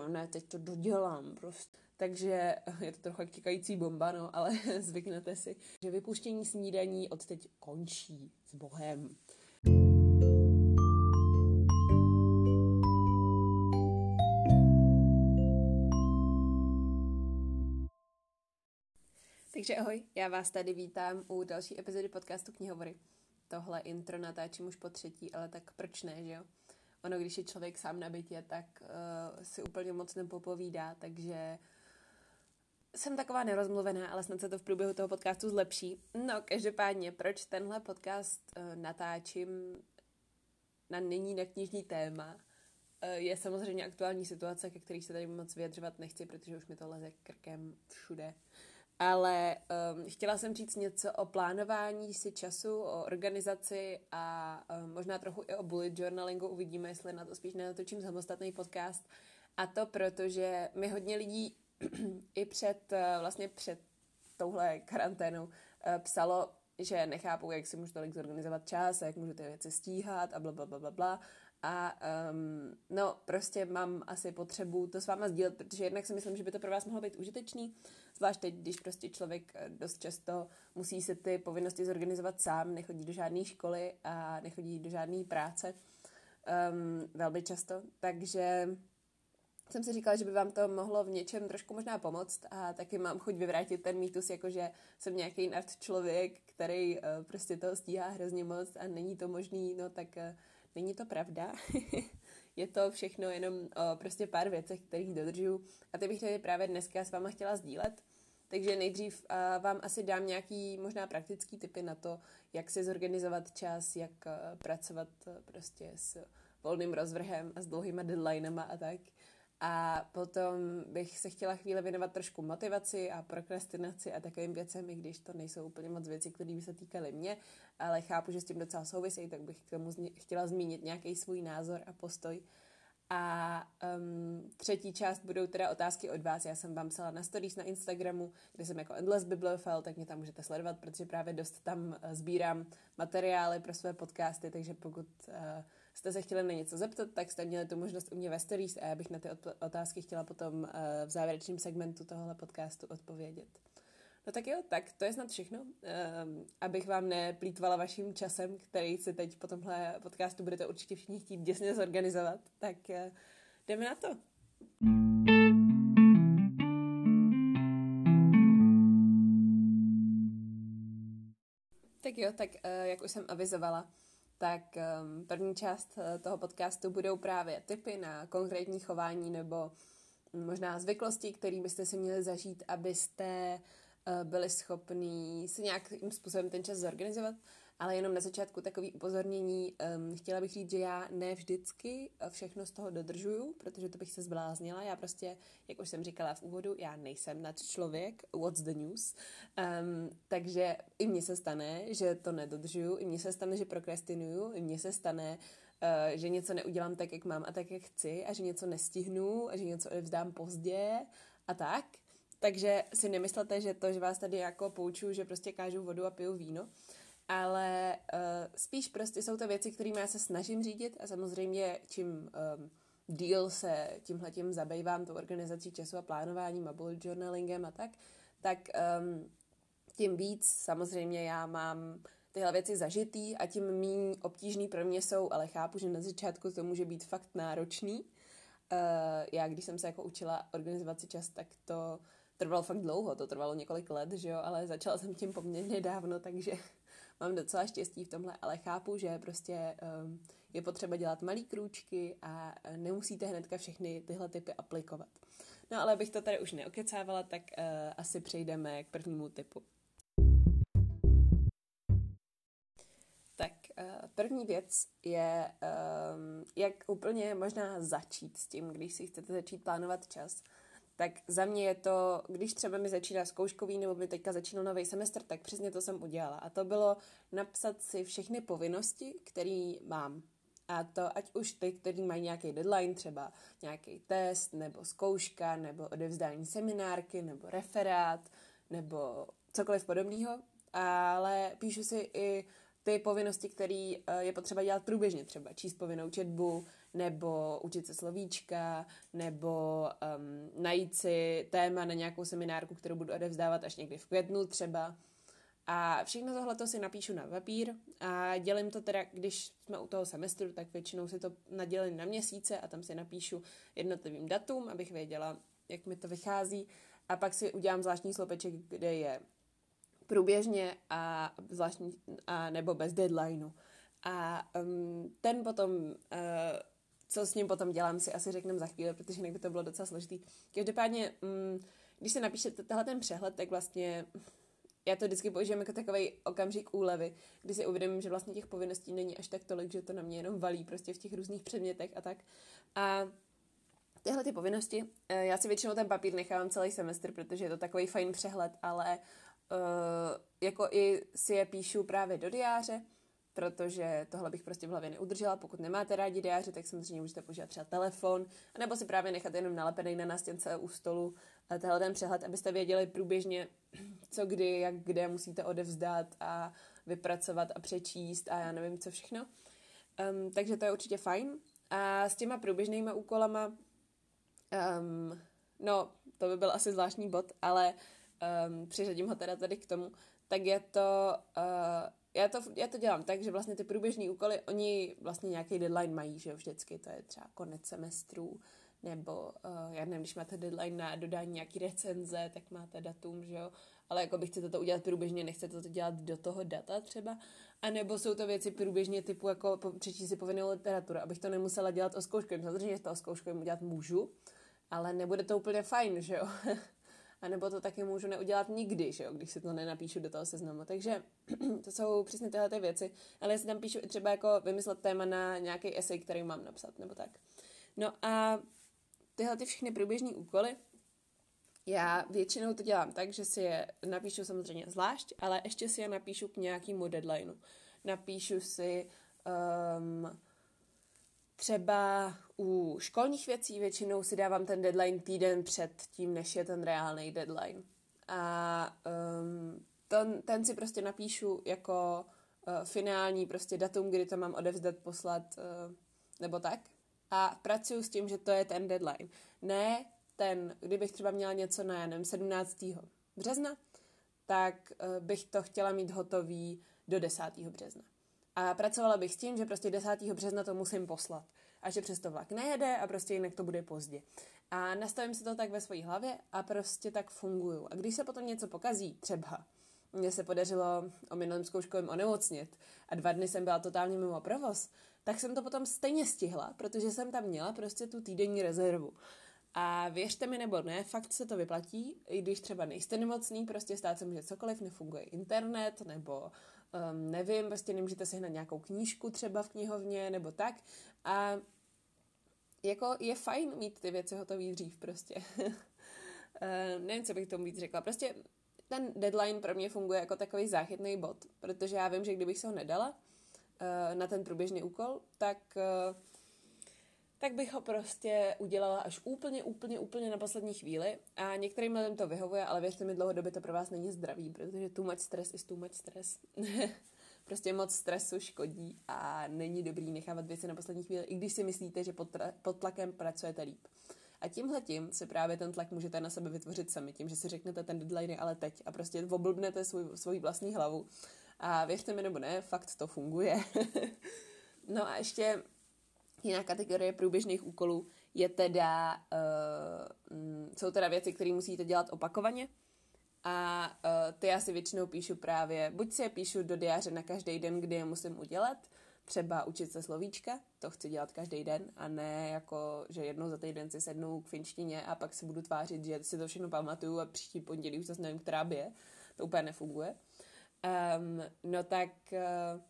ty ne, teď to dodělám prostě. Takže je to trochu těkající bomba, no, ale zvyknete si, že vypuštění snídaní od teď končí s Bohem. Takže ahoj, já vás tady vítám u další epizody podcastu Knihovory. Tohle intro natáčím už po třetí, ale tak proč ne, že jo? Ono, když je člověk sám na bytě, tak uh, si úplně moc nepopovídá, takže jsem taková nerozmluvená, ale snad se to v průběhu toho podcastu zlepší. No, každopádně, proč tenhle podcast uh, natáčím na nyní na knižní téma, uh, je samozřejmě aktuální situace, ke který se tady moc vyjadřovat nechci, protože už mi to leze krkem všude. Ale um, chtěla jsem říct něco o plánování si času, o organizaci a um, možná trochu i o bullet journalingu. Uvidíme, jestli na to spíš nenatočím samostatný podcast. A to proto, že mi hodně lidí i před, uh, vlastně před touhle karanténou uh, psalo, že nechápou, jak si můžu tolik zorganizovat čas jak můžu ty věci stíhat a bla, bla, bla, bla, bla. A um, no, prostě mám asi potřebu to s váma sdílet, protože jednak si myslím, že by to pro vás mohlo být užitečný, zvlášť teď, když prostě člověk eh, dost často musí se ty povinnosti zorganizovat sám, nechodí do žádné školy a nechodí do žádné práce um, velmi často, takže jsem si říkala, že by vám to mohlo v něčem trošku možná pomoct a taky mám chuť vyvrátit ten mýtus, jako že jsem nějaký nart člověk, který uh, prostě toho stíhá hrozně moc a není to možný, no tak uh, není to pravda. je to všechno jenom o prostě pár věcech, kterých dodržuju a ty bych tady právě dneska s váma chtěla sdílet. Takže nejdřív vám asi dám nějaký možná praktický typy na to, jak si zorganizovat čas, jak pracovat prostě s volným rozvrhem a s dlouhýma deadlinema a tak. A potom bych se chtěla chvíli věnovat trošku motivaci a prokrastinaci a takovým věcem, i když to nejsou úplně moc věci, které by se týkaly mě, ale chápu, že s tím docela souvisejí, tak bych k tomu chtěla zmínit nějaký svůj názor a postoj. A um, třetí část budou teda otázky od vás. Já jsem vám psala na stories na Instagramu, kde jsem jako Endless Bibliofile, tak mě tam můžete sledovat, protože právě dost tam uh, sbírám materiály pro své podcasty, takže pokud uh, jste se chtěli na něco zeptat, tak jste měli tu možnost u mě ve stories a já bych na ty otázky chtěla potom uh, v závěrečném segmentu tohohle podcastu odpovědět. No tak jo, tak to je snad všechno. Um, abych vám neplýtvala vaším časem, který si teď po tomhle podcastu budete určitě všichni chtít děsně zorganizovat, tak uh, jdeme na to. Tak jo, tak jak už jsem avizovala, tak um, první část uh, toho podcastu budou právě typy na konkrétní chování nebo možná zvyklosti, které byste si měli zažít, abyste uh, byli schopní si nějakým způsobem ten čas zorganizovat ale jenom na začátku takový upozornění. Um, chtěla bych říct, že já ne vždycky všechno z toho dodržuju, protože to bych se zbláznila. Já prostě, jak už jsem říkala v úvodu, já nejsem nad člověk, what's the news. Um, takže i mně se stane, že to nedodržuju, i mně se stane, že prokrastinuju, i mně se stane, uh, že něco neudělám tak, jak mám a tak, jak chci a že něco nestihnu a že něco vzdám pozdě a tak. Takže si nemyslete, že to, že vás tady jako poučuju, že prostě kážu vodu a piju víno, ale uh, spíš prostě jsou to věci, kterými já se snažím řídit a samozřejmě čím um, díl se tímhletím zabývám, tou organizací času a plánováním a bullet journalingem a tak, tak um, tím víc samozřejmě já mám tyhle věci zažitý a tím méně obtížný pro mě jsou, ale chápu, že na začátku to může být fakt náročný. Uh, já, když jsem se jako učila organizovat si čas, tak to trvalo fakt dlouho, to trvalo několik let, že jo, ale začala jsem tím poměrně dávno, takže mám docela štěstí v tomhle, ale chápu, že prostě um, je potřeba dělat malý krůčky a eh, nemusíte hnedka všechny tyhle typy aplikovat. No ale abych to tady už neokecávala, tak uh, asi přejdeme k prvnímu typu. Tak uh, první věc je, um, jak úplně možná začít s tím, když si chcete začít plánovat čas tak za mě je to, když třeba mi začíná zkouškový nebo mi teďka začínal nový semestr, tak přesně to jsem udělala. A to bylo napsat si všechny povinnosti, které mám. A to ať už ty, který mají nějaký deadline, třeba nějaký test, nebo zkouška, nebo odevzdání seminárky, nebo referát, nebo cokoliv podobného. Ale píšu si i ty povinnosti, které eh, je potřeba dělat průběžně, třeba číst povinnou četbu, nebo učit se slovíčka, nebo um, najít si téma na nějakou seminárku, kterou budu odevzdávat až někdy v květnu třeba. A všechno tohle to si napíšu na papír a dělím to teda, když jsme u toho semestru, tak většinou si to nadělím na měsíce a tam si napíšu jednotlivým datům, abych věděla, jak mi to vychází. A pak si udělám zvláštní slopeček, kde je průběžně a, zvláštní, a nebo bez deadlineu. A um, ten potom, uh, co s ním potom dělám, si asi řekneme za chvíli, protože jinak by to bylo docela složitý. Každopádně, um, když se napíšete tenhle ten přehled, tak vlastně já to vždycky používám jako takový okamžik úlevy, kdy si uvědomím, že vlastně těch povinností není až tak tolik, že to na mě jenom valí prostě v těch různých předmětech a tak. A tyhle ty povinnosti, eh, já si většinou ten papír nechávám celý semestr, protože je to takový fajn přehled, ale jako i si je píšu právě do diáře, protože tohle bych prostě v hlavě neudržela. Pokud nemáte rádi diáře, tak samozřejmě můžete používat třeba telefon, nebo si právě nechat jenom nalepený na nástěnce u stolu eh, tenhle ten přehled, abyste věděli průběžně, co kdy, jak kde musíte odevzdat a vypracovat a přečíst a já nevím co všechno. Um, takže to je určitě fajn. A s těma průběžnýma úkolama, um, no, to by byl asi zvláštní bod, ale um, přiřadím ho teda tady k tomu, tak je to, uh, já to, já to dělám tak, že vlastně ty průběžní úkoly, oni vlastně nějaký deadline mají, že jo, vždycky, to je třeba konec semestru, nebo uh, já nevím, když máte deadline na dodání nějaký recenze, tak máte datum, že jo, ale jako by chcete to udělat průběžně, nechcete to dělat do toho data třeba, a nebo jsou to věci průběžně typu jako přečíst si povinnou literaturu, abych to nemusela dělat o zkouškovém. Samozřejmě to o zkouškovém udělat můžu, ale nebude to úplně fajn, že jo. A nebo to taky můžu neudělat nikdy, že jo, když si to nenapíšu do toho seznamu. Takže to jsou přesně tyhle ty věci. Ale já si tam píšu třeba jako vymyslet téma na nějaký esej, který mám napsat, nebo tak. No a tyhle ty všechny průběžní úkoly, já většinou to dělám tak, že si je napíšu samozřejmě zvlášť, ale ještě si je napíšu k nějakému deadlineu. Napíšu si um, třeba u školních věcí většinou si dávám ten deadline týden před tím, než je ten reálný deadline. A um, ten, ten si prostě napíšu jako uh, finální prostě datum, kdy to mám odevzdat, poslat uh, nebo tak. A pracuju s tím, že to je ten deadline. Ne ten, kdybych třeba měla něco na, nevím, 17. března, tak uh, bych to chtěla mít hotový do 10. března. A pracovala bych s tím, že prostě 10. března to musím poslat a že přesto vlak nejede a prostě jinak to bude pozdě. A nastavím si to tak ve své hlavě a prostě tak funguju. A když se potom něco pokazí, třeba mně se podařilo o minulém zkouškovém onemocnit a dva dny jsem byla totálně mimo provoz, tak jsem to potom stejně stihla, protože jsem tam měla prostě tu týdenní rezervu. A věřte mi nebo ne, fakt se to vyplatí, i když třeba nejste nemocný, prostě stát se může cokoliv, nefunguje internet, nebo um, nevím, prostě nemůžete sehnat nějakou knížku třeba v knihovně, nebo tak. A jako je fajn mít ty věci hotové dřív prostě. uh, nevím, co bych tomu víc řekla. Prostě ten deadline pro mě funguje jako takový záchytný bod, protože já vím, že kdybych se ho nedala uh, na ten průběžný úkol, tak uh, tak bych ho prostě udělala až úplně, úplně, úplně na poslední chvíli. A některým lidem to vyhovuje, ale věřte mi, dlouhodobě to pro vás není zdravý, protože too much stress is too much stress. prostě moc stresu škodí a není dobrý nechávat věci na poslední chvíli, i když si myslíte, že pod, tra- pod tlakem pracujete líp. A tímhle tím si právě ten tlak můžete na sebe vytvořit sami, tím, že si řeknete ten deadline ale teď a prostě oblbnete svůj, svoji vlastní hlavu. A věřte mi nebo ne, fakt to funguje. no a ještě Jiná kategorie průběžných úkolů je teda, uh, jsou teda věci, které musíte dělat opakovaně. A uh, ty já si většinou píšu právě, buď si je píšu do diáře na každý den, kdy je musím udělat, třeba učit se slovíčka, to chci dělat každý den a ne jako, že jednou za týden si sednu k finštině a pak si budu tvářit, že si to všechno pamatuju a příští pondělí už zase nevím, která by je. To úplně nefunguje. Um, no tak uh,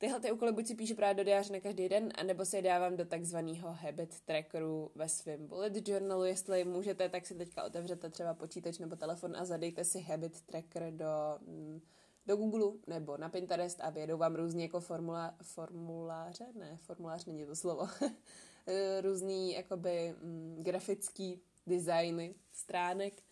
Tyhle ty úkoly buď si píšu právě do diáře na každý den, anebo si je dávám do takzvaného habit trackeru ve svém bullet journalu. Jestli můžete, tak si teďka otevřete třeba počítač nebo telefon a zadejte si habit tracker do, mm, do Google nebo na Pinterest a vědou vám různě jako formula, formuláře, ne, formulář není to slovo, různý jakoby mm, grafický designy stránek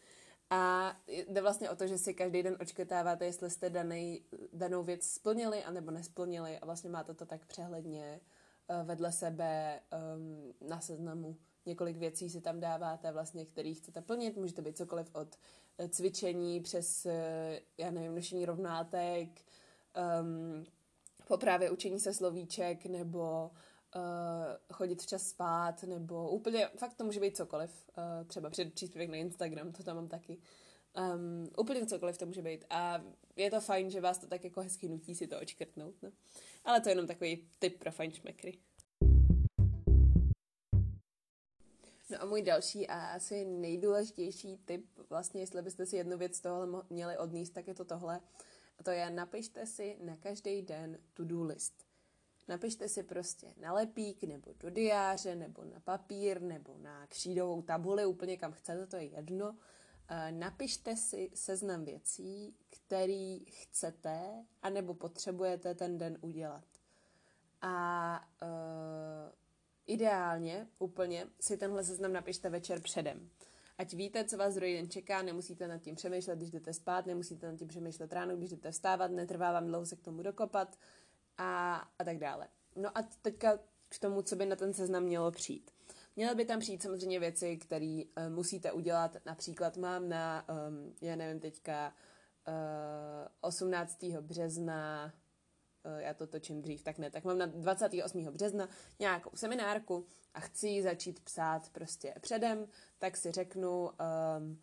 A jde vlastně o to, že si každý den očkrtáváte, jestli jste danej, danou věc splnili anebo nesplnili a vlastně máte to tak přehledně uh, vedle sebe um, na seznamu. Několik věcí si tam dáváte, vlastně, který chcete plnit. Může to být cokoliv od eh, cvičení přes, uh, já nevím, nošení rovnátek, um, po právě učení se slovíček nebo uh, chodit včas spát, nebo úplně, fakt to může být cokoliv, uh, třeba před příspěvek na Instagram, to tam mám taky. Um, úplně cokoliv to může být. A je to fajn, že vás to tak jako hezky nutí si to očkrtnout. No. Ale to je jenom takový tip pro šmekry. No a můj další a asi nejdůležitější tip, vlastně jestli byste si jednu věc z toho měli odníst, tak je to tohle. A to je, napište si na každý den to-do list. Napište si prostě na lepík, nebo do diáře, nebo na papír, nebo na křídovou tabuli, úplně kam chcete, to je jedno. Napište si seznam věcí, který chcete, anebo potřebujete ten den udělat. A uh, ideálně úplně si tenhle seznam napište večer předem. Ať víte, co vás druhý den čeká, nemusíte nad tím přemýšlet, když jdete spát, nemusíte nad tím přemýšlet ráno, když jdete vstávat, netrvá vám dlouho se k tomu dokopat a, a tak dále. No a teďka k tomu, co by na ten seznam mělo přijít. Měly by tam přijít samozřejmě věci, které uh, musíte udělat. Například mám na, um, já nevím, teďka uh, eh, 18. března Eh, já to točím dřív, tak ne, tak mám na 28. března nějakou seminárku a chci začít psát prostě předem, tak si řeknu, um,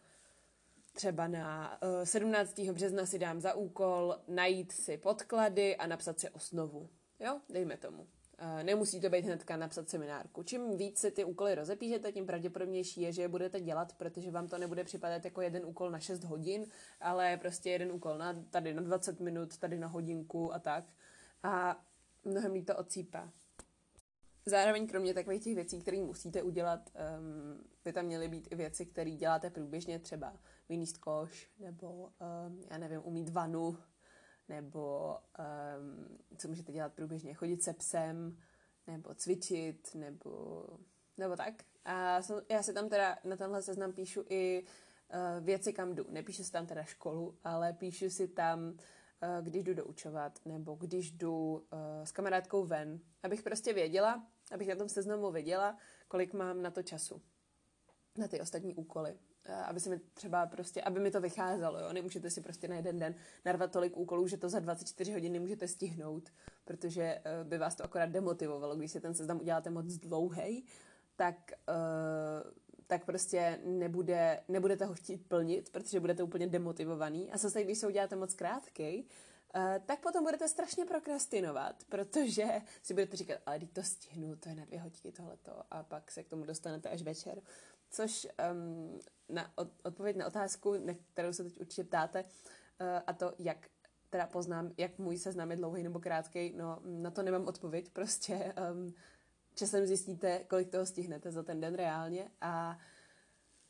třeba na uh, eh, 17. března si dám za úkol najít si podklady a napsat si osnovu. Jo, dejme tomu. Uh, nemusí to být hnedka napsat seminárku. Čím víc si ty úkoly rozepíšete, tím pravděpodobnější je, že je budete dělat, protože vám to nebude připadat jako jeden úkol na 6 hodin, ale prostě jeden úkol na, tady na 20 minut, tady na hodinku a tak a mnohem líp to odsýpá. Zároveň kromě takových těch věcí, které musíte udělat, um, by tam měly být i věci, které děláte průběžně, třeba vyníst koš, nebo um, já nevím, umít vanu, nebo um, co můžete dělat průběžně, chodit se psem, nebo cvičit, nebo, nebo tak. A já si tam teda na tenhle seznam píšu i uh, věci, kam jdu. Nepíšu si tam teda školu, ale píšu si tam Eh, když jdu doučovat nebo když jdu eh, s kamarádkou ven, abych prostě věděla, abych na tom seznamu věděla, kolik mám na to času, na ty ostatní úkoly. Eh, aby se mi třeba prostě, aby mi to vycházelo, jo? Nemůžete si prostě na jeden den narvat tolik úkolů, že to za 24 hodin nemůžete stihnout, protože by vás to akorát demotivovalo, když si ten seznam uděláte moc dlouhý, tak uh, tak prostě nebude, nebudete ho chtít plnit, protože budete úplně demotivovaný. A zase, když se uděláte moc krátký, uh, tak potom budete strašně prokrastinovat, protože si budete říkat, ale teď to stihnu, to je na dvě hodiny tohleto a pak se k tomu dostanete až večer. Což um, na od, odpověď na otázku, na kterou se teď určitě ptáte, uh, a to, jak teda poznám, jak můj seznam je dlouhý nebo krátký, no na to nemám odpověď, prostě um, časem zjistíte, kolik toho stihnete za ten den reálně a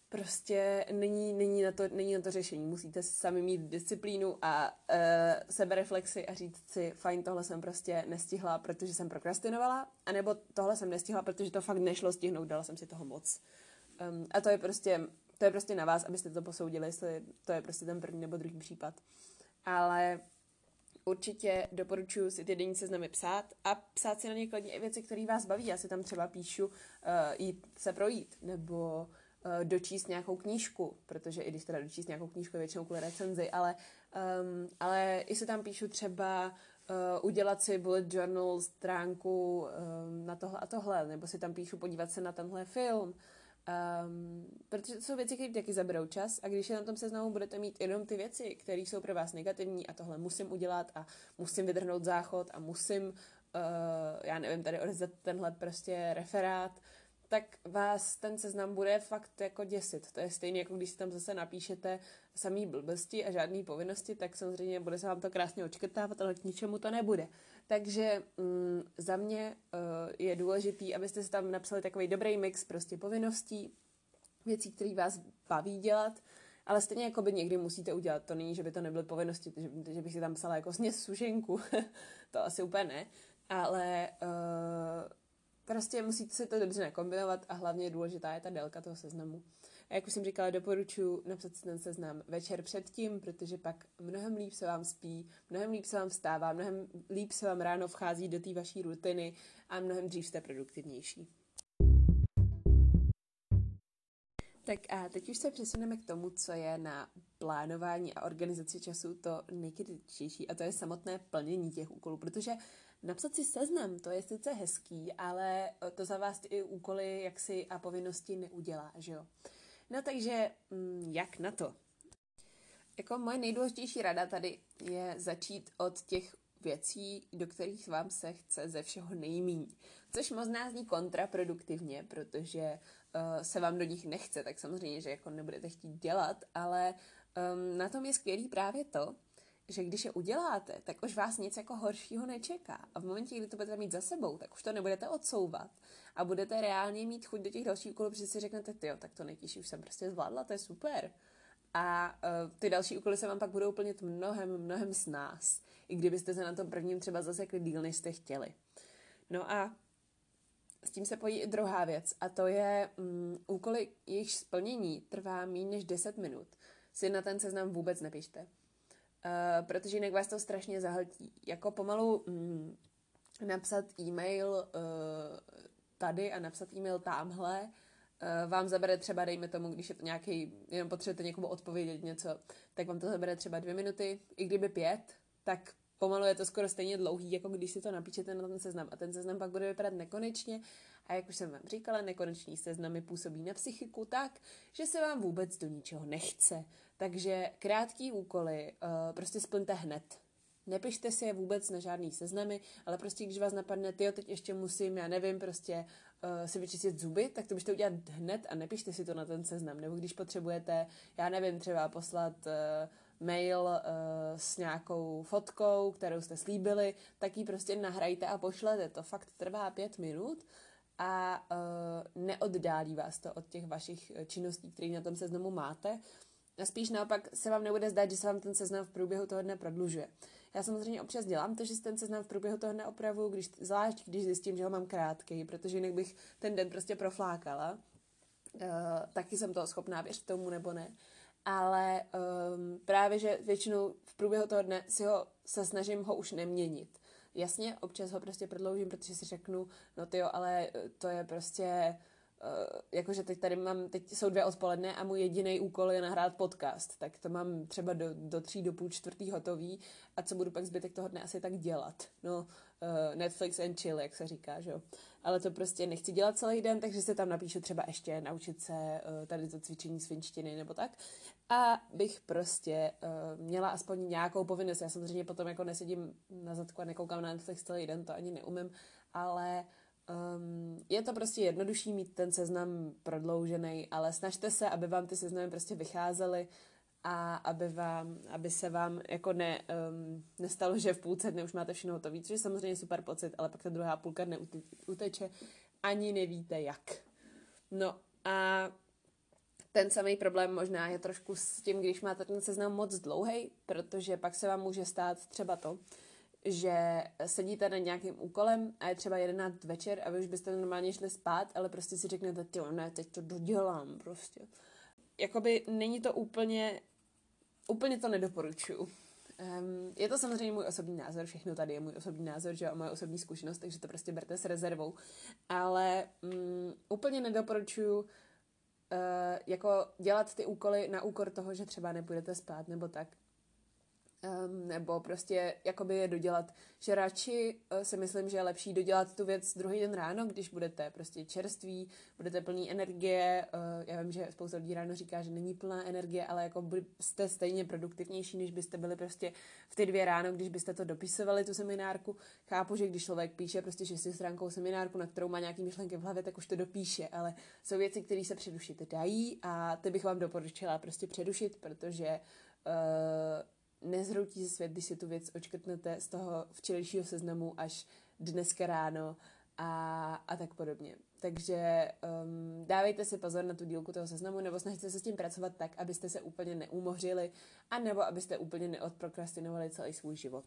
prostě není, není, na, to, není na to řešení. Musíte sami mít disciplínu a uh, sebereflexy a říct si, fajn, tohle jsem prostě nestihla, protože jsem prokrastinovala, anebo tohle jsem nestihla, protože to fakt nešlo stihnout, dala jsem si toho moc. Um, a to je prostě to je prostě na vás, abyste to posoudili, jestli to je prostě ten první nebo druhý případ. Ale určitě doporučuji si ty denní seznamy psát a psát si na ně kladně i věci, které vás baví. Já si tam třeba píšu uh, jít se projít nebo uh, dočíst nějakou knížku, protože i když teda dočíst nějakou knížku většinou kvůli recenzi, ale, um, ale i si tam píšu třeba uh, udělat si bullet journal stránku um, na tohle a tohle, nebo si tam píšu podívat se na tenhle film, Um, protože to jsou věci, které taky zaberou čas a když je na tom seznamu budete mít jenom ty věci, které jsou pro vás negativní a tohle musím udělat a musím vydrhnout záchod a musím, uh, já nevím, tady odezdat tenhle prostě referát, tak vás ten seznam bude fakt jako děsit. To je stejné, jako když si tam zase napíšete samý blbosti a žádné povinnosti, tak samozřejmě bude se vám to krásně očkrtávat, ale k ničemu to nebude. Takže mm, za mě uh, je důležitý, abyste si tam napsali takový dobrý mix prostě povinností, věcí, které vás baví dělat, ale stejně jako by někdy musíte udělat. To není, že by to nebyly povinnosti, že, že bych si tam psala jako sněz sušenku, to asi úplně ne, ale uh, prostě musíte si to dobře nakombinovat a hlavně důležitá je ta délka toho seznamu. A jak už jsem říkala, doporučuji napsat si ten seznam večer předtím, protože pak mnohem líp se vám spí, mnohem líp se vám vstává, mnohem líp se vám ráno vchází do té vaší rutiny a mnohem dřív jste produktivnější. Tak a teď už se přesuneme k tomu, co je na plánování a organizaci času to nejkritičtější a to je samotné plnění těch úkolů, protože napsat si seznam, to je sice hezký, ale to za vás i úkoly jaksi a povinnosti neudělá, že jo? No takže mm, jak na to? Jako moje nejdůležitější rada tady je začít od těch věcí, do kterých vám se chce ze všeho nejmíň. Což možná zní kontraproduktivně, protože uh, se vám do nich nechce, tak samozřejmě, že jako nebudete chtít dělat, ale um, na tom je skvělý právě to, že když je uděláte, tak už vás nic jako horšího nečeká. A v momentě, kdy to budete mít za sebou, tak už to nebudete odsouvat. A budete reálně mít chuť do těch dalších úkolů, protože si řeknete, ty tak to nejtěžší už jsem prostě zvládla, to je super. A uh, ty další úkoly se vám pak budou plnit mnohem, mnohem s nás. I kdybyste se na tom prvním třeba zasekli díl, než jste chtěli. No a s tím se pojí i druhá věc, a to je um, úkoly, jejich splnění trvá méně než 10 minut. Si na ten seznam vůbec nepište. Uh, protože jinak vás to strašně zahltí. Jako pomalu um, napsat e-mail uh, tady a napsat e-mail tamhle uh, vám zabere třeba, dejme tomu, když je to nějaký, jenom potřebujete někomu odpovědět něco, tak vám to zabere třeba dvě minuty, i kdyby pět, tak pomalu je to skoro stejně dlouhý, jako když si to napíšete na ten seznam. A ten seznam pak bude vypadat nekonečně. A jak už jsem vám říkala, nekonečný seznamy působí na psychiku tak, že se vám vůbec do ničeho nechce. Takže krátký úkoly uh, prostě splňte hned. Nepište si je vůbec na žádný seznamy, ale prostě když vás napadne, ty teď ještě musím, já nevím, prostě uh, si vyčistit zuby, tak to byste udělat hned a nepište si to na ten seznam. Nebo když potřebujete, já nevím, třeba poslat uh, mail uh, s nějakou fotkou, kterou jste slíbili, tak ji prostě nahrajte a pošlete. To fakt trvá pět minut a uh, neoddálí vás to od těch vašich činností, které na tom seznamu máte. A spíš naopak se vám nebude zdát, že se vám ten seznam v průběhu toho dne prodlužuje. Já samozřejmě občas dělám to, že si ten seznam v průběhu toho dne opravu, když, zvlášť když zjistím, že ho mám krátký, protože jinak bych ten den prostě proflákala. Uh, taky jsem toho schopná, věřit tomu nebo ne ale um, právě, že většinou v průběhu toho dne si ho se snažím ho už neměnit. Jasně, občas ho prostě prodloužím, protože si řeknu, no ty jo, ale eh, to je prostě Uh, jakože teď tady mám, teď jsou dvě odpoledne a můj jediný úkol je nahrát podcast, tak to mám třeba do, do tří, do půl čtvrtý hotový a co budu pak zbytek toho dne asi tak dělat. No, uh, Netflix and chill, jak se říká, že jo. Ale to prostě nechci dělat celý den, takže se tam napíšu třeba ještě naučit se uh, tady to cvičení svinčtiny nebo tak. A bych prostě uh, měla aspoň nějakou povinnost. Já samozřejmě potom jako nesedím na zadku a nekoukám na Netflix celý den, to ani neumím, ale Um, je to prostě jednodušší mít ten seznam prodloužený, ale snažte se, aby vám ty seznamy prostě vycházely a aby, vám, aby se vám jako ne, um, nestalo, že v půlce dne už máte všechno hotové, což je samozřejmě super pocit, ale pak ta druhá půlka dne uteče, ani nevíte jak. No a ten samý problém možná je trošku s tím, když máte ten seznam moc dlouhý, protože pak se vám může stát třeba to, že sedíte na nějakým úkolem a je třeba 11 večer a vy už byste normálně šli spát, ale prostě si řeknete, ty ne, teď to dodělám prostě. Jakoby není to úplně, úplně to nedoporučuju. Um, je to samozřejmě můj osobní názor, všechno tady je můj osobní názor, že a moje osobní zkušenost, takže to prostě berte s rezervou. Ale um, úplně nedoporučuju uh, jako dělat ty úkoly na úkor toho, že třeba nepůjdete spát nebo tak um, nebo prostě jakoby je dodělat, že radši uh, si myslím, že je lepší dodělat tu věc druhý den ráno, když budete prostě čerství, budete plný energie, uh, já vím, že spousta lidí ráno říká, že není plná energie, ale jako jste stejně produktivnější, než byste byli prostě v ty dvě ráno, když byste to dopisovali, tu seminárku. Chápu, že když člověk píše prostě šesti stránkou seminárku, na kterou má nějaký myšlenky v hlavě, tak už to dopíše, ale jsou věci, které se předušit dají a ty bych vám doporučila prostě předušit, protože uh, nezhroutí se svět, když si tu věc očkrtnete z toho včerejšího seznamu až dneska ráno a, a tak podobně. Takže um, dávejte si pozor na tu dílku toho seznamu, nebo snažte se s tím pracovat tak, abyste se úplně neumořili, a nebo abyste úplně neodprokrastinovali celý svůj život.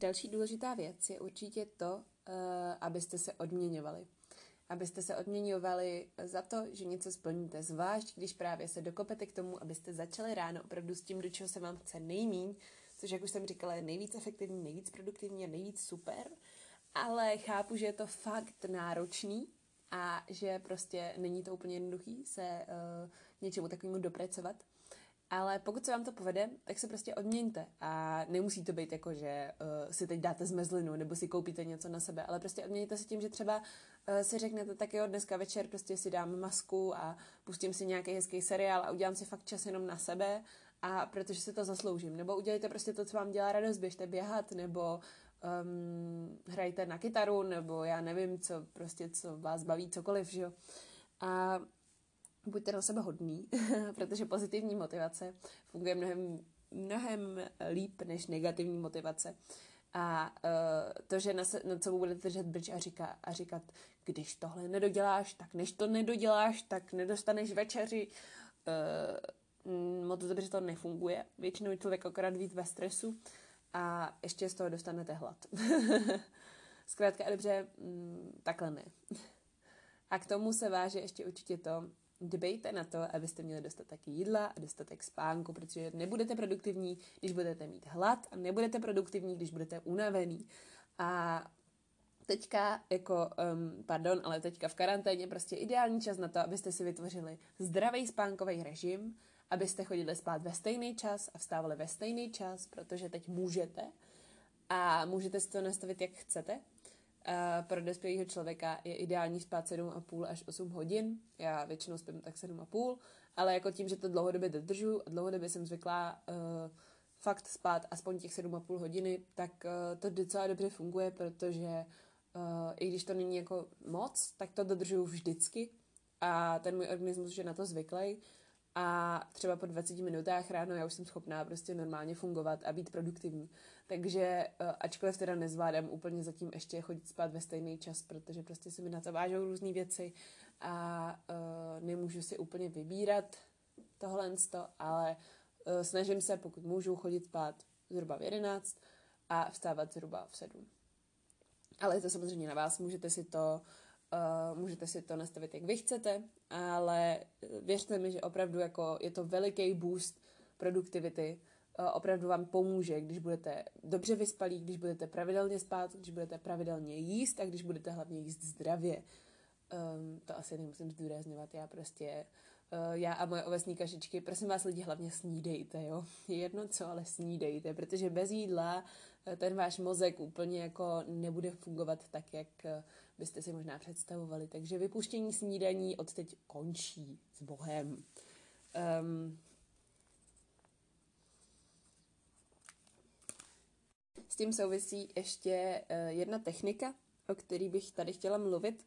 Další důležitá věc je určitě to, uh, abyste se odměňovali. Abyste se odměňovali za to, že něco splníte, zvlášť když právě se dokopete k tomu, abyste začali ráno opravdu s tím, do čeho se vám chce nejmíň, což, jak už jsem říkala, je nejvíc efektivní, nejvíc produktivní a nejvíc super, ale chápu, že je to fakt náročný a že prostě není to úplně jednoduchý se uh, něčemu takovému dopracovat. Ale pokud se vám to povede, tak se prostě odměňte. A nemusí to být jako, že uh, si teď dáte zmezlinu nebo si koupíte něco na sebe, ale prostě odměňte se tím, že třeba si řeknete, tak jo, dneska večer prostě si dám masku a pustím si nějaký hezký seriál a udělám si fakt čas jenom na sebe a protože si to zasloužím. Nebo udělejte prostě to, co vám dělá radost, běžte běhat, nebo um, hrajte na kytaru, nebo já nevím, co prostě, co vás baví, cokoliv, že jo. A buďte na sebe hodný, protože pozitivní motivace funguje mnohem, mnohem líp než negativní motivace. A uh, to, že na, se, na co budete držet brč a, říká, a říkat, když tohle nedoděláš, tak než to nedoděláš, tak nedostaneš večeři. Uh, moc dobře to nefunguje. Většinou je člověk akorát víc ve stresu a ještě z toho dostanete hlad. Zkrátka a dobře, mm, takhle ne. A k tomu se váže ještě určitě to, dbejte na to, abyste měli dostatek jídla a dostatek spánku, protože nebudete produktivní, když budete mít hlad a nebudete produktivní, když budete unavený. A teďka jako, um, pardon, ale teďka v karanténě prostě ideální čas na to, abyste si vytvořili zdravý spánkový režim, abyste chodili spát ve stejný čas a vstávali ve stejný čas, protože teď můžete a můžete si to nastavit, jak chcete. Uh, pro dospělého člověka je ideální spát 7,5 až 8 hodin. Já většinou spím tak 7,5, ale jako tím, že to dlouhodobě dodržu a dlouhodobě jsem zvyklá uh, fakt spát aspoň těch 7,5 hodiny, tak uh, to docela dobře funguje, protože uh, i když to není jako moc, tak to dodržuju vždycky a ten můj organismus je na to zvyklý a třeba po 20 minutách ráno já už jsem schopná prostě normálně fungovat a být produktivní. Takže eh, ačkoliv teda nezvládám úplně zatím ještě chodit spát ve stejný čas, protože prostě se mi na to vážou různé věci a uh, nemůžu si úplně vybírat tohle, ale uh, snažím se, pokud můžu, chodit spát zhruba v 11 a vstávat zhruba v 7. Ale je to samozřejmě na vás, můžete si to Uh, můžete si to nastavit, jak vy chcete, ale věřte mi, že opravdu jako je to veliký boost produktivity. Uh, opravdu vám pomůže, když budete dobře vyspalí, když budete pravidelně spát, když budete pravidelně jíst a když budete hlavně jíst zdravě. Um, to asi nemusím zdůrazňovat, já prostě uh, já a moje ovesní kašičky, prosím vás lidi, hlavně snídejte, jo. Jedno co, ale snídejte, protože bez jídla ten váš mozek úplně jako nebude fungovat tak, jak byste si možná představovali. Takže vypuštění snídaní od teď končí s Bohem. Um, s tím souvisí ještě uh, jedna technika, o který bych tady chtěla mluvit,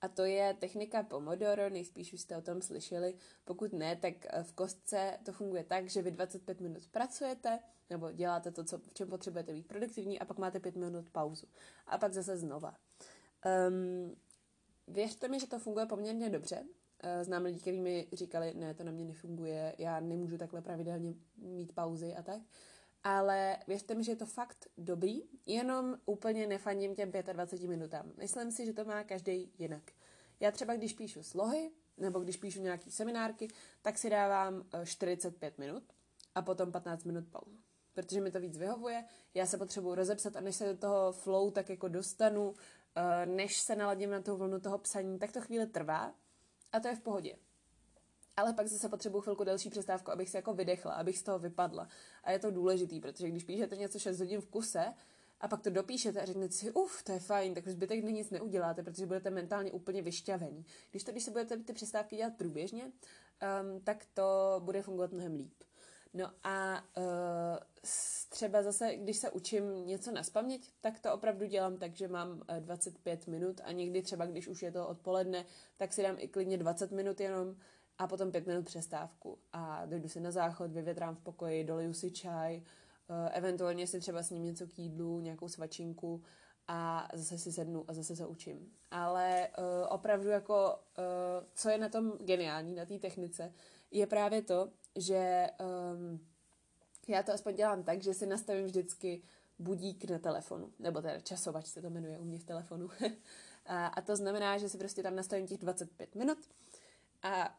a to je technika Pomodoro, nejspíš už jste o tom slyšeli. Pokud ne, tak eh, v kostce to funguje tak, že vy 25 minut pracujete, nebo děláte to, co, v čem potřebujete být produktivní, a pak máte 5 minut pauzu. A pak zase znova. Um, věřte mi, že to funguje poměrně dobře. Uh, znám lidi, kteří mi říkali, ne, to na mě nefunguje, já nemůžu takhle pravidelně mít pauzy a tak. Ale věřte mi, že je to fakt dobrý, jenom úplně nefandím těm 25 minutám. Myslím si, že to má každý jinak. Já třeba, když píšu slohy, nebo když píšu nějaký seminárky, tak si dávám 45 eh, minut a potom 15 minut pauzu. Protože mi to víc vyhovuje, já se potřebuji rozepsat a než se do toho flow tak jako dostanu, než se naladím na tu vlnu toho psaní, tak to chvíli trvá a to je v pohodě. Ale pak zase potřebuji chvilku delší přestávku, abych se jako vydechla, abych z toho vypadla. A je to důležitý, protože když píšete něco 6 hodin v kuse a pak to dopíšete a řeknete si, uf, to je fajn, tak zbytek dne nic neuděláte, protože budete mentálně úplně vyšťavený. Když to, když se budete ty přestávky dělat průběžně, um, tak to bude fungovat mnohem líp. No a uh, třeba zase, když se učím něco na spaměť, tak to opravdu dělám tak, že mám 25 eh, minut a někdy třeba, když už je to odpoledne, tak si dám i klidně 20 minut jenom a potom 5 minut přestávku a dojdu si na záchod, vyvětrám v pokoji, doliju si čaj, uh, eventuálně si třeba s ním něco k jídlu, nějakou svačinku a zase si sednu a zase se učím. Ale uh, opravdu jako, uh, co je na tom geniální, na té technice, je právě to, že um, já to aspoň dělám tak, že si nastavím vždycky budík na telefonu, nebo teda časovač se to jmenuje u mě v telefonu. a, a to znamená, že si prostě tam nastavím těch 25 minut a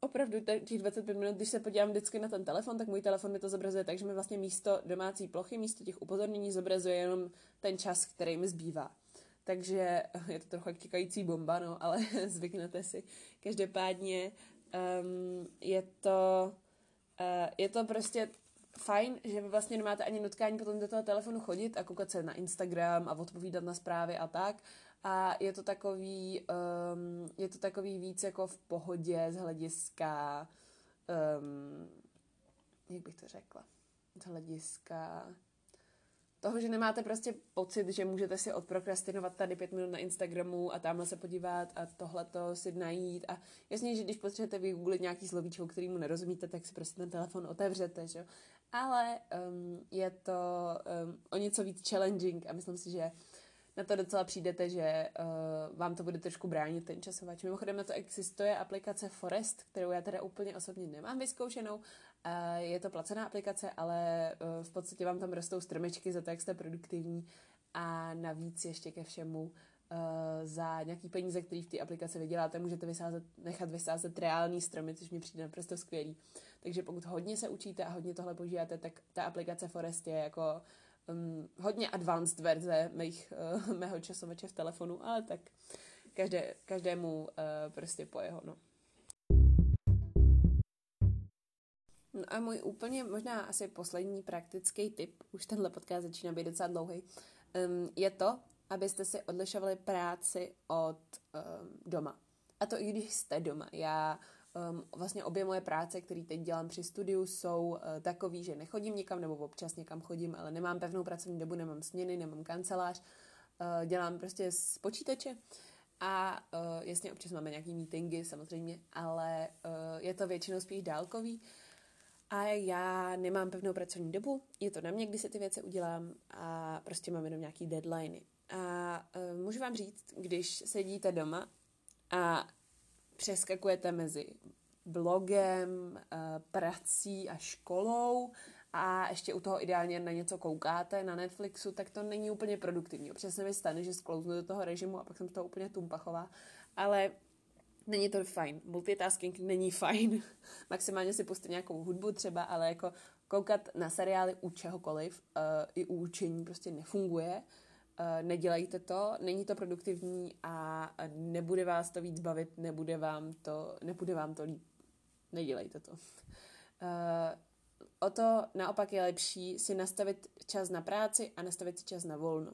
opravdu těch 25 minut, když se podívám vždycky na ten telefon, tak můj telefon mi to zobrazuje tak, že mi vlastně místo domácí plochy, místo těch upozornění zobrazuje jenom ten čas, který mi zbývá. Takže je to trochu těkající bomba, no, ale zvyknete si. Každopádně um, je to uh, je to prostě fajn, že vy vlastně nemáte ani nutkání potom do toho telefonu chodit a koukat se na Instagram a odpovídat na zprávy a tak. A je to takový, um, je to takový víc jako v pohodě z hlediska, um, jak bych to řekla, z hlediska toho, že nemáte prostě pocit, že můžete si odprokrastinovat tady pět minut na Instagramu a tamhle se podívat a tohleto si najít a jasně, že když potřebujete vygooglit nějaký slovíčko, kterýmu nerozumíte, tak si prostě ten telefon otevřete, že? Ale um, je to um, o něco víc challenging a myslím si, že na to docela přijdete, že uh, vám to bude trošku bránit ten časovač. Mimochodem na to existuje aplikace Forest, kterou já teda úplně osobně nemám vyzkoušenou. Uh, je to placená aplikace, ale uh, v podstatě vám tam rostou stromečky za to, jak jste produktivní a navíc ještě ke všemu uh, za nějaký peníze, který v té aplikaci vyděláte, můžete vysázet, nechat vysázet reální stromy, což mi přijde naprosto skvělý. Takže pokud hodně se učíte a hodně tohle používáte, tak ta aplikace Forest je jako um, hodně advanced verze mých, uh, mého časovače v telefonu, ale tak každé, každému uh, prostě po jeho, no. No a můj úplně možná asi poslední praktický tip, už tenhle podcast začíná být docela dlouhý, um, je to, abyste si odlišovali práci od um, doma. A to i když jste doma. Já Um, vlastně obě moje práce, které teď dělám při studiu, jsou uh, takový, že nechodím nikam, nebo občas někam chodím, ale nemám pevnou pracovní dobu, nemám směny, nemám kancelář, uh, dělám prostě z počítače a uh, jasně občas máme nějaký meetingy samozřejmě, ale uh, je to většinou spíš dálkový a já nemám pevnou pracovní dobu, je to na mě, kdy si ty věci udělám a prostě mám jenom nějaký deadliny. A uh, můžu vám říct, když sedíte doma a přeskakujete mezi blogem, eh, prací a školou a ještě u toho ideálně na něco koukáte na Netflixu, tak to není úplně produktivní. Občas se mi stane, že sklouznu do toho režimu a pak jsem z toho úplně tumpachová, ale není to fajn. Multitasking není fajn. Maximálně si pustit nějakou hudbu třeba, ale jako koukat na seriály u čehokoliv, uh, i u učení prostě nefunguje. Eh, nedělejte to, není to produktivní a nebude vás to víc bavit, nebude vám to, nebude vám to líp. Nedělejte to. Uh, o to naopak je lepší si nastavit čas na práci a nastavit si čas na volno.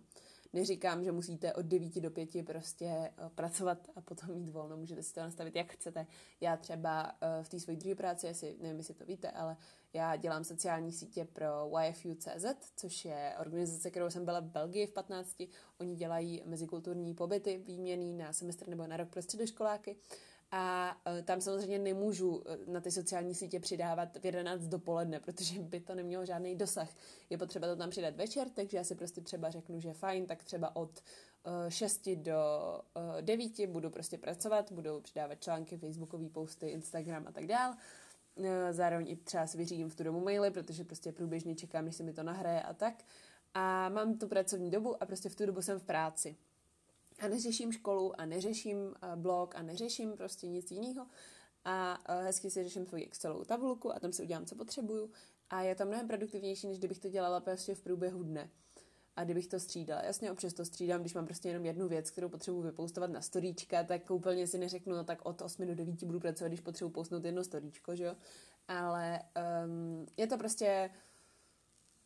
Neříkám, že musíte od 9 do 5 prostě eh, pracovat a potom mít volno, můžete si to nastavit, jak chcete. Já třeba v té své druhé práci, asi nevím, jestli to víte, ale já dělám sociální sítě pro YFU.cz, což je organizace, kterou jsem byla v Belgii v 15. Oni dělají mezikulturní pobyty výměný na semestr nebo na rok pro středoškoláky. A uh, tam samozřejmě nemůžu e, na ty sociální sítě přidávat v 11 dopoledne, protože by to nemělo žádný dosah. Je potřeba to tam přidat večer, takže já si prostě třeba řeknu, že fajn, tak třeba od uh, 6 do uh, 9 budu prostě pracovat, budu přidávat články, facebookové posty, Instagram a tak dále Eh, zároveň i třeba si vyřídím v tu domu maily, protože prostě průběžně čekám, než se mi to nahraje a tak. A mám tu pracovní dobu a prostě v tu dobu jsem v práci. A neřeším školu a neřeším eh, blog a neřeším prostě nic jiného. A eh, hezky si řeším svoji Excelovou tabulku a tam si udělám, co potřebuju. A je to mnohem produktivnější, než kdybych to dělala prostě v průběhu dne a kdybych to střídala. Jasně, občas to střídám, když mám prostě jenom jednu věc, kterou potřebuji vypoustovat na storíčka, tak úplně si neřeknu, no tak od 8 do 9 budu pracovat, když potřebuji poustnout jedno storíčko, že jo. Ale um, je to prostě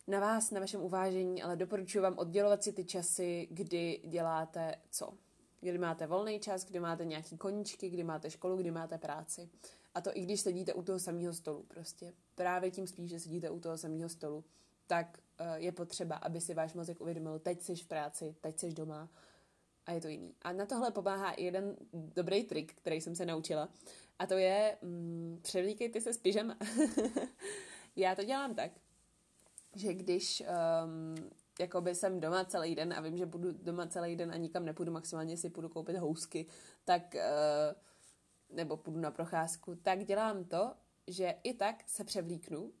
na vás, na vašem uvážení, ale doporučuji vám oddělovat si ty časy, kdy děláte co. Kdy máte volný čas, kdy máte nějaký koníčky, kdy máte školu, kdy máte práci. A to i když sedíte u toho samého stolu prostě. Právě tím spíš, že sedíte u toho samého stolu, tak Eh, je potřeba, aby si váš mozek uvědomil, teď jsi v práci, teď jsi doma a je to jiný. A na tohle pomáhá i jeden dobrý trik, který jsem se naučila a to je mm, převlíkejte se s pyžama. Já to dělám tak, že když um, jakoby jsem doma celý den a vím, že budu doma celý den a nikam nepůjdu, maximálně si půjdu koupit housky, tak uh, nebo půjdu na procházku, tak dělám to, že i tak se převlíknu, uh,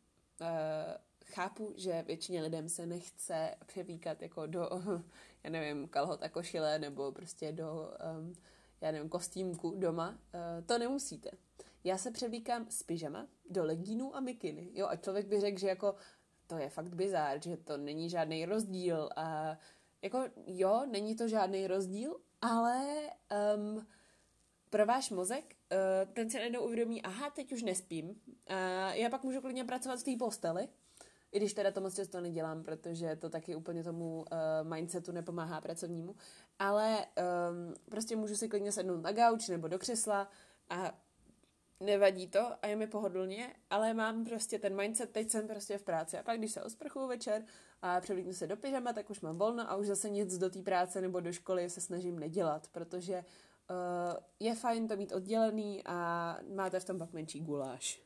chápu, že většině lidem se nechce převíkat jako do, já nevím, kalhot a košile nebo prostě do, um, já nevím, kostýmku doma. Uh, to nemusíte. Já se převlíkám z pyžama do legínů a mikiny. Jo, a člověk by řekl, že jako to je fakt bizár, že to není žádný rozdíl. A jako jo, není to žádný rozdíl, ale um, pro váš mozek, uh, ten se najednou uvědomí, aha, teď už nespím, a já pak můžu klidně pracovat v té posteli, i když teda to moc často nedělám, protože to taky úplně tomu uh, mindsetu nepomáhá pracovnímu, ale um, prostě můžu si klidně sednout na gauč nebo do křesla a nevadí to a je mi pohodlně, ale mám prostě ten mindset, teď jsem prostě v práci a pak když se osprchuju večer a převlíknu se do pyžama, tak už mám volno a už zase nic do té práce nebo do školy se snažím nedělat, protože uh, je fajn to mít oddělený a máte v tom pak menší guláš.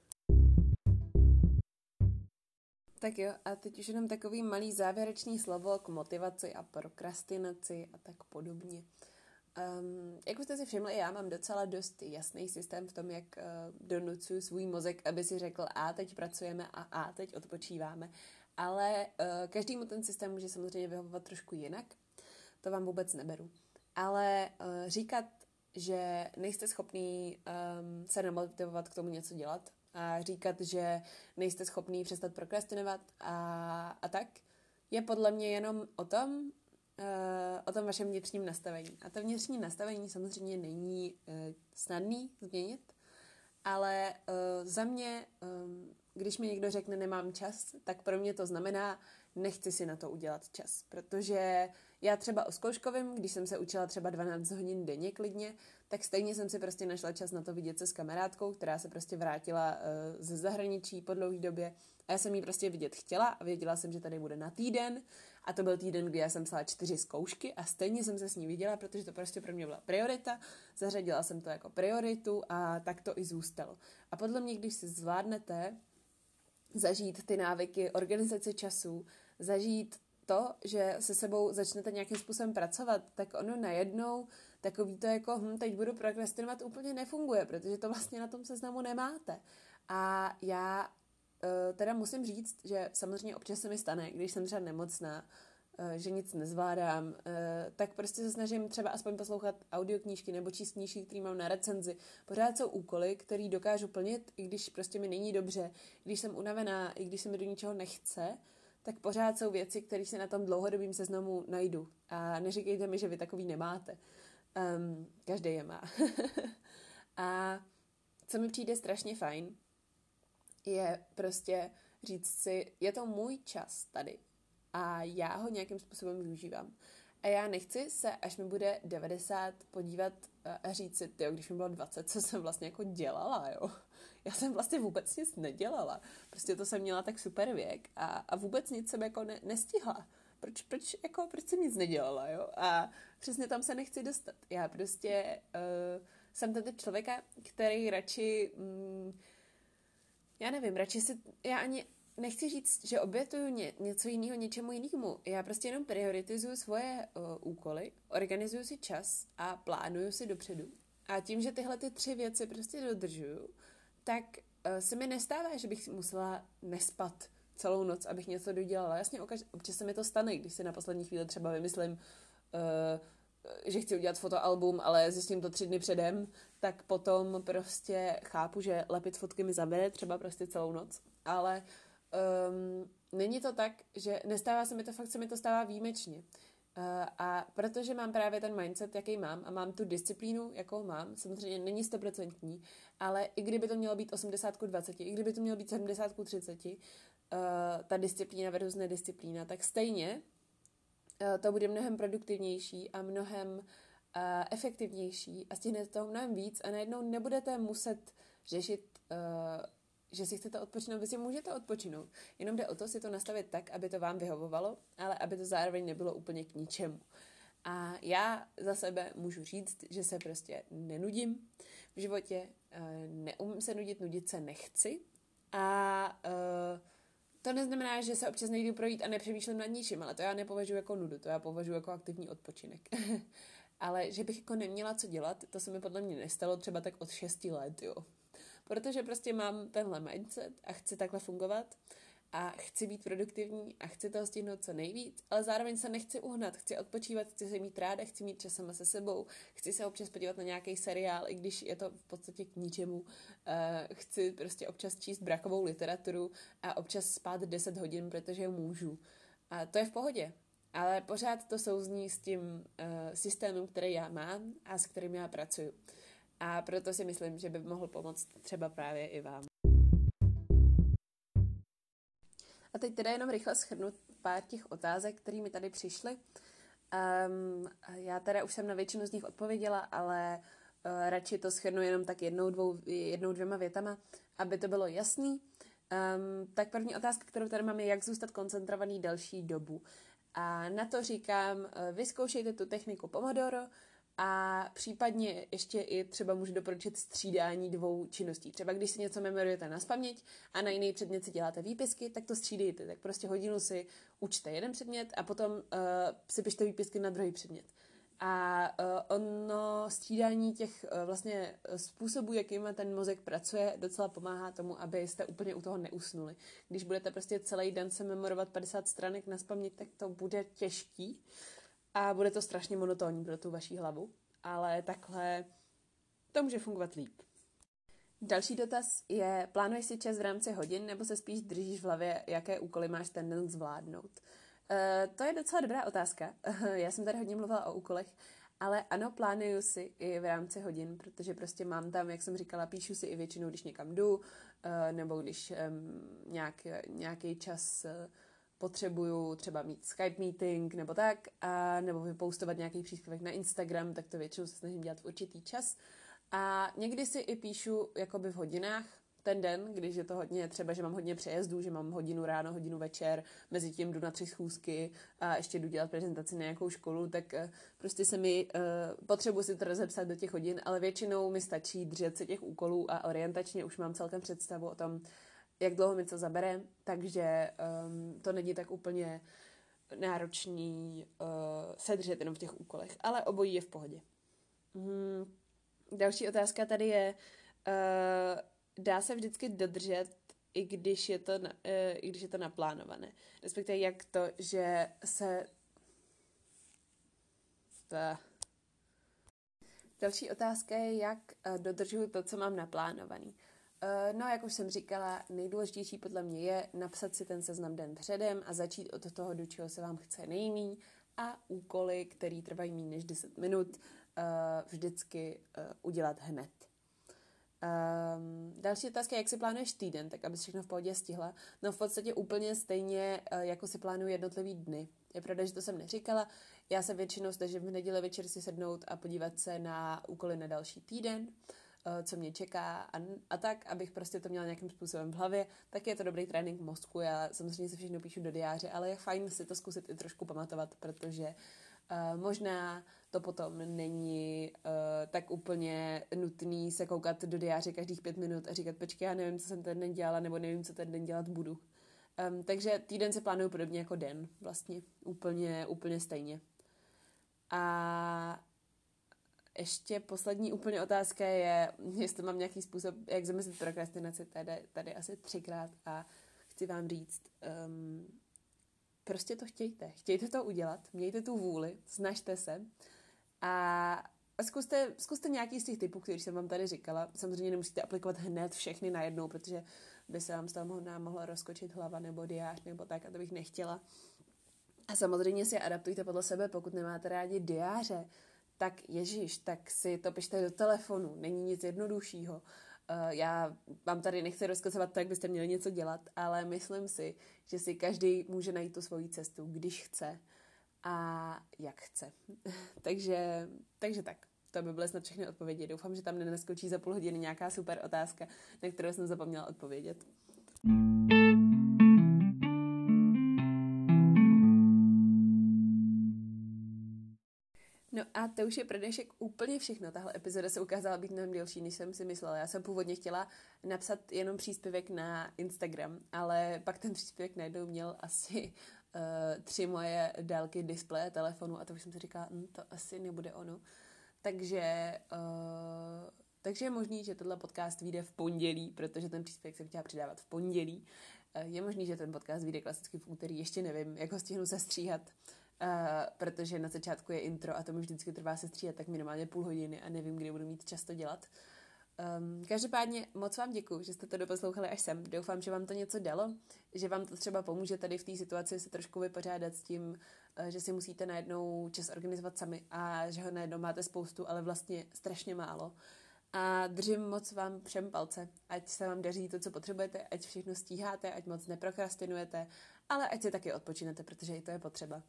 Tak jo, a teď už jenom takový malý závěrečný slovo k motivaci a prokrastinaci a tak podobně. Um, jak už jste si všimli, já mám docela dost jasný systém v tom, jak uh, donucuju svůj mozek, aby si řekl a teď pracujeme a a teď odpočíváme. Ale uh, každému ten systém může samozřejmě vyhovovat trošku jinak. To vám vůbec neberu. Ale uh, říkat, že nejste schopný um, se nemotivovat k tomu něco dělat a říkat, že nejste schopný přestat prokrastinovat a, a tak, je podle mě jenom o tom, o tom vašem vnitřním nastavení. A to vnitřní nastavení samozřejmě není uh, snadný změnit, ale uh, za mě, když mi někdo řekne nemám čas, tak pro mě to znamená, nechci si na to udělat čas. Protože já třeba o zkouškovém, když jsem se učila třeba 12 hodin denně klidně, tak stejně jsem si prostě našla čas na to vidět se s kamarádkou, která se prostě vrátila uh, ze zahraničí po dlouhé době. A já jsem jí prostě vidět chtěla a věděla jsem, že tady bude na týden. A to byl týden, kdy já jsem psala čtyři zkoušky a stejně jsem se s ní viděla, protože to prostě pro mě byla priorita. Zařadila jsem to jako prioritu a tak to i zůstalo. A podle mě, když si zvládnete zažít ty návyky organizace času, zažít to, že se sebou začnete nějakým způsobem pracovat, tak ono najednou takový to jako, hm, teď budu prokrastinovat, úplně nefunguje, protože to vlastně na tom seznamu nemáte. A já uh, teda musím říct, že samozřejmě občas se mi stane, když jsem třeba nemocná, uh, že nic nezvládám, uh, tak prostě se snažím třeba aspoň poslouchat audioknížky nebo číst knížky, které mám na recenzi. Pořád jsou úkoly, které dokážu plnit, i když prostě mi není dobře, když jsem unavená, i když se mi do ničeho nechce, tak pořád jsou věci, které si na tom dlouhodobým seznamu najdu. A neříkejte mi, že vy takový nemáte. Um, každý je má. a co mi přijde strašně fajn, je prostě říct si, je to můj čas tady a já ho nějakým způsobem využívám. A já nechci se, až mi bude 90, podívat eh, a říct si, tyjo, když mi bylo 20, co jsem vlastně jako dělala, jo. Já jsem vlastně vůbec nic nedělala. Prostě to jsem měla tak super věk a, a vůbec nic jsem jako ne, nestihla. Proč, proč, jako, proč jsem nic nedělala, jo? A přesně tam se nechci dostat. Já prostě uh, jsem ten typ člověka, který radši, mm, já nevím, radši si, já ani nechci říct, že obětuju ně, něco jiného něčemu jinému. Já prostě jenom prioritizuju svoje uh, úkoly, organizuju si čas a plánuju si dopředu. A tím, že tyhle ty tři věci prostě dodržuju, tak uh, se mi nestává, že bych musela nespat celou noc, abych něco dodělala. Jasně, občas se mi to stane, když si na poslední chvíli třeba vymyslím, uh, že chci udělat fotoalbum, ale zjistím to tři dny předem, tak potom prostě chápu, že lepit fotky mi zabere třeba prostě celou noc. Ale um, není to tak, že nestává se mi to, fakt se mi to stává výjimečně. Uh, a protože mám právě ten mindset, jaký mám, a mám tu disciplínu, jakou mám, samozřejmě není stoprocentní, ale i kdyby to mělo být 80 20, i kdyby to mělo být 70 30, uh, ta disciplína versus nedisciplína, tak stejně uh, to bude mnohem produktivnější a mnohem uh, efektivnější a stihnete toho mnohem víc a najednou nebudete muset řešit že si chcete odpočinout, vy si můžete odpočinout. Jenom jde o to si to nastavit tak, aby to vám vyhovovalo, ale aby to zároveň nebylo úplně k ničemu. A já za sebe můžu říct, že se prostě nenudím v životě, eh, neumím se nudit, nudit se nechci a uh, to neznamená, že se občas nejdu projít a nepřemýšlím nad ničím, ale to já nepovažuji jako nudu, to já považuji jako aktivní odpočinek. ale že bych jako neměla co dělat, to se mi podle mě nestalo třeba tak od 6 let, jo protože prostě mám tenhle mindset a chci takhle fungovat a chci být produktivní a chci toho stihnout co nejvíc, ale zároveň se nechci uhnat, chci odpočívat, chci se mít ráda, chci mít čas sama se sebou, chci se občas podívat na nějaký seriál, i když je to v podstatě k ničemu. Uh, chci prostě občas číst brakovou literaturu a občas spát 10 hodin, protože můžu. A to je v pohodě. Ale pořád to souzní s tím uh, systémem, který já mám a s kterým já pracuju. A proto si myslím, že by mohl pomoct třeba právě i vám. A teď teda jenom rychle schrnu pár těch otázek, které mi tady přišly. Um, já teda už jsem na většinu z nich odpověděla, ale uh, radši to schrnu jenom tak jednou, dvou, jednou dvěma větama, aby to bylo jasný. Um, tak první otázka, kterou tady mám, je, jak zůstat koncentrovaný delší dobu. A na to říkám, uh, vyzkoušejte tu techniku Pomodoro, a případně ještě i třeba můžu doporučit střídání dvou činností. Třeba když si něco memorujete na spaměť a na jiný předmět si děláte výpisky, tak to střídejte. Tak prostě hodinu si učte jeden předmět a potom uh, si pište výpisky na druhý předmět. A uh, ono střídání těch uh, vlastně způsobů, jakým ten mozek pracuje, docela pomáhá tomu, abyste úplně u toho neusnuli. Když budete prostě celý den se memorovat 50 stranek na spaměť, tak to bude těžký. Uh, a bude to strašně monotónní pro tu vaší hlavu, ale takhle to může fungovat líp. Další dotaz je, plánuješ si čas v rámci hodin nebo se spíš držíš v hlavě, jaké úkoly máš ten den zvládnout? Uh, to je docela dobrá otázka. Já jsem tady hodně mluvila o úkolech, ale ano, plánuju si i v rámci hodin, protože prostě mám tam, jak jsem říkala, píšu si i většinou, když někam jdu, uh, nebo když nějak, nějaký čas uh, potřebuju třeba mít Skype meeting nebo tak, a nebo vypoustovat nějaký příspěvek na Instagram, tak to většinou se snažím dělat v určitý čas. A někdy si i píšu jakoby v hodinách ten den, když je to hodně, třeba, že mám hodně přejezdů, že mám hodinu ráno, hodinu večer, mezi tím jdu na tři schůzky a ještě jdu dělat prezentaci na nějakou školu, tak uh, prostě se mi, uh, potřebuji si to rozepsat do těch hodin, ale většinou mi stačí držet se těch úkolů a orientačně už mám celkem představu o tom, jak dlouho mi co zabere, takže um, to není tak úplně náročný uh, se držet jenom v těch úkolech, ale obojí je v pohodě. Hmm. Další otázka tady je, uh, dá se vždycky dodržet, i když je to, uh, i když je to naplánované. Respektive jak to, že se... Ta... Další otázka je, jak uh, dodržuju to, co mám naplánovaný. Eh, no, jak už jsem říkala, nejdůležitější podle mě je napsat si ten seznam den předem a začít od toho, do čeho se vám chce nejmí a úkoly, které trvají méně než 10 minut, eh, vždycky eh, udělat hned. Um, další otázka je, jak si plánuješ týden, tak aby všechno v pohodě stihla. No v podstatě úplně stejně, jako si plánuju jednotlivý dny. Je pravda, že to jsem neříkala. Já se většinou snažím v neděli večer si sednout a podívat se na úkoly na další týden. Uh, co mě čeká a, a tak, abych prostě to měla nějakým způsobem v hlavě, tak je to dobrý trénink mozku. Já samozřejmě si všechno píšu do diáře, ale je fajn si to zkusit i trošku pamatovat, protože Uh, možná to potom není uh, tak úplně nutný se koukat do diáře každých pět minut a říkat, počkej, já nevím, co jsem ten den dělala, nebo nevím, co ten den dělat budu. Um, takže týden se plánuju podobně jako den, vlastně úplně, úplně stejně. A ještě poslední úplně otázka je, jestli mám nějaký způsob, jak zamyslet prokrastinaci tady, tady asi třikrát a chci vám říct, um, prostě to chtějte. Chtějte to udělat, mějte tu vůli, snažte se a zkuste, zkuste nějaký z těch typů, který jsem vám tady říkala. Samozřejmě nemusíte aplikovat hned všechny najednou, protože by se vám z toho mohla, mohla rozkočit hlava nebo diář nebo tak a to bych nechtěla. A samozřejmě si adaptujte podle sebe, pokud nemáte rádi diáře, tak ježíš, tak si to pište do telefonu, není nic jednoduššího. Uh, já vám tady nechci rozkazovat to, jak byste měli něco dělat, ale myslím si, že si každý může najít tu svoji cestu, když chce a jak chce. takže, takže tak. To by byly snad všechny odpovědi. Doufám, že tam nenaskočí za půl hodiny nějaká super otázka, na kterou jsem zapomněla odpovědět. Mm. A to už je pro dnešek úplně všechno. Tahle epizoda se ukázala být mnohem delší, než jsem si myslela. Já jsem původně chtěla napsat jenom příspěvek na Instagram, ale pak ten příspěvek najednou měl asi uh, tři moje délky displeje telefonu a to už jsem si říkala, hm, to asi nebude ono. Takže, uh, takže je možný, že tenhle podcast vyjde v pondělí, protože ten příspěvek jsem chtěla přidávat v pondělí. je možný, že ten podcast vyjde klasicky v úterý, ještě nevím, jak ho stihnu sestříhat, uh, protože na začátku je intro a to mi vždycky trvá sestříhat tak minimálně půl hodiny a nevím, kdy budu mít čas to dělat. Um, každopádně moc vám děkuji, že jste to doposlouchali až sem. Doufám, že vám to něco dalo, že vám to třeba pomůže tady v té situaci se trošku vypořádat s tím, uh, že si musíte najednou čas organizovat sami a že ho najednou máte spoustu, ale vlastně strašně málo. A držím moc vám všem palce, ať se vám daří to, co potřebujete, ať všechno stíháte, ať moc neprokrastinujete, ale ať si taky odpočinete, protože i to je potřeba.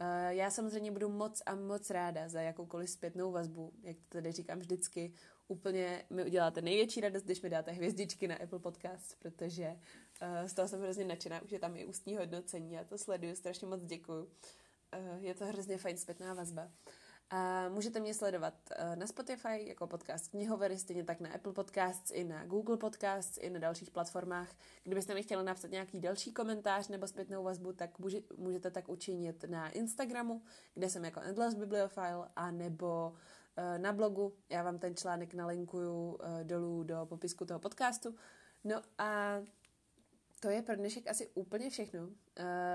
Uh, já samozřejmě budu moc a moc ráda za jakoukoliv zpětnou vazbu, jak to tady říkám vždycky, úplně mi uděláte největší radost, když mi dáte hvězdičky na Apple Podcast, protože uh, z toho jsem hrozně nadšená, už je tam i ústní hodnocení, já to sleduju, strašně moc děkuju. Uh, je to hrozně fajn zpětná vazba. A můžete mě sledovat uh, na Spotify jako podcast knihovery, stejně tak na Apple Podcasts, i na Google Podcasts, i na dalších platformách. Kdybyste mi chtěli napsat nějaký další komentář nebo zpětnou vazbu, tak můžete tak učinit na Instagramu, kde jsem jako Endless Bibliophile, a nebo uh, na blogu. Já vám ten článek nalinkuju uh, dolů do popisku toho podcastu. No a to je pro dnešek asi úplně všechno. Uh,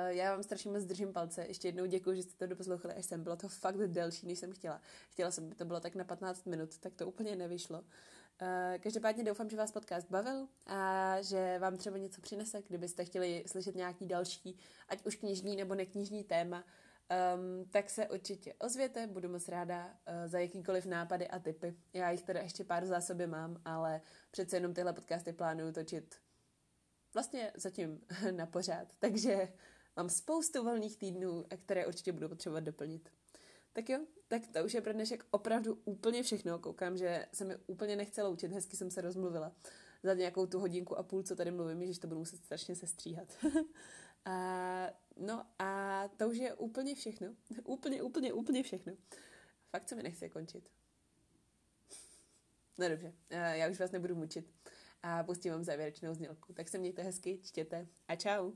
já vám strašně moc držím palce. Ještě jednou děkuji, že jste to doposlouchali až sem. Bylo to fakt delší, než jsem chtěla. Chtěla jsem, aby to bylo tak na 15 minut, tak to úplně nevyšlo. Uh, každopádně doufám, že vás podcast bavil a že vám třeba něco přinese, kdybyste chtěli slyšet nějaký další, ať už knižní nebo neknižní téma, um, tak se určitě ozvěte, budu moc ráda uh, za jakýkoliv nápady a tipy. Já jich teda ještě pár zásoby mám, ale přece jenom tyhle podcasty plánuju točit vlastně zatím na pořád. Takže mám spoustu volných týdnů, které určitě budu potřebovat doplnit. Tak jo, tak to už je pro dnešek opravdu úplně všechno. Koukám, že se mi úplně nechcela učit, hezky jsem se rozmluvila za nějakou tu hodinku a půl, co tady mluvím, že to budu muset strašně sestříhat. a, no a to už je úplně všechno. úplně, úplně, úplně všechno. Fakt se mi nechce končit. No dobře, já už vás nebudu mučit a pustím vám závěrečnou znělku. Tak se mějte hezky, čtěte a čau.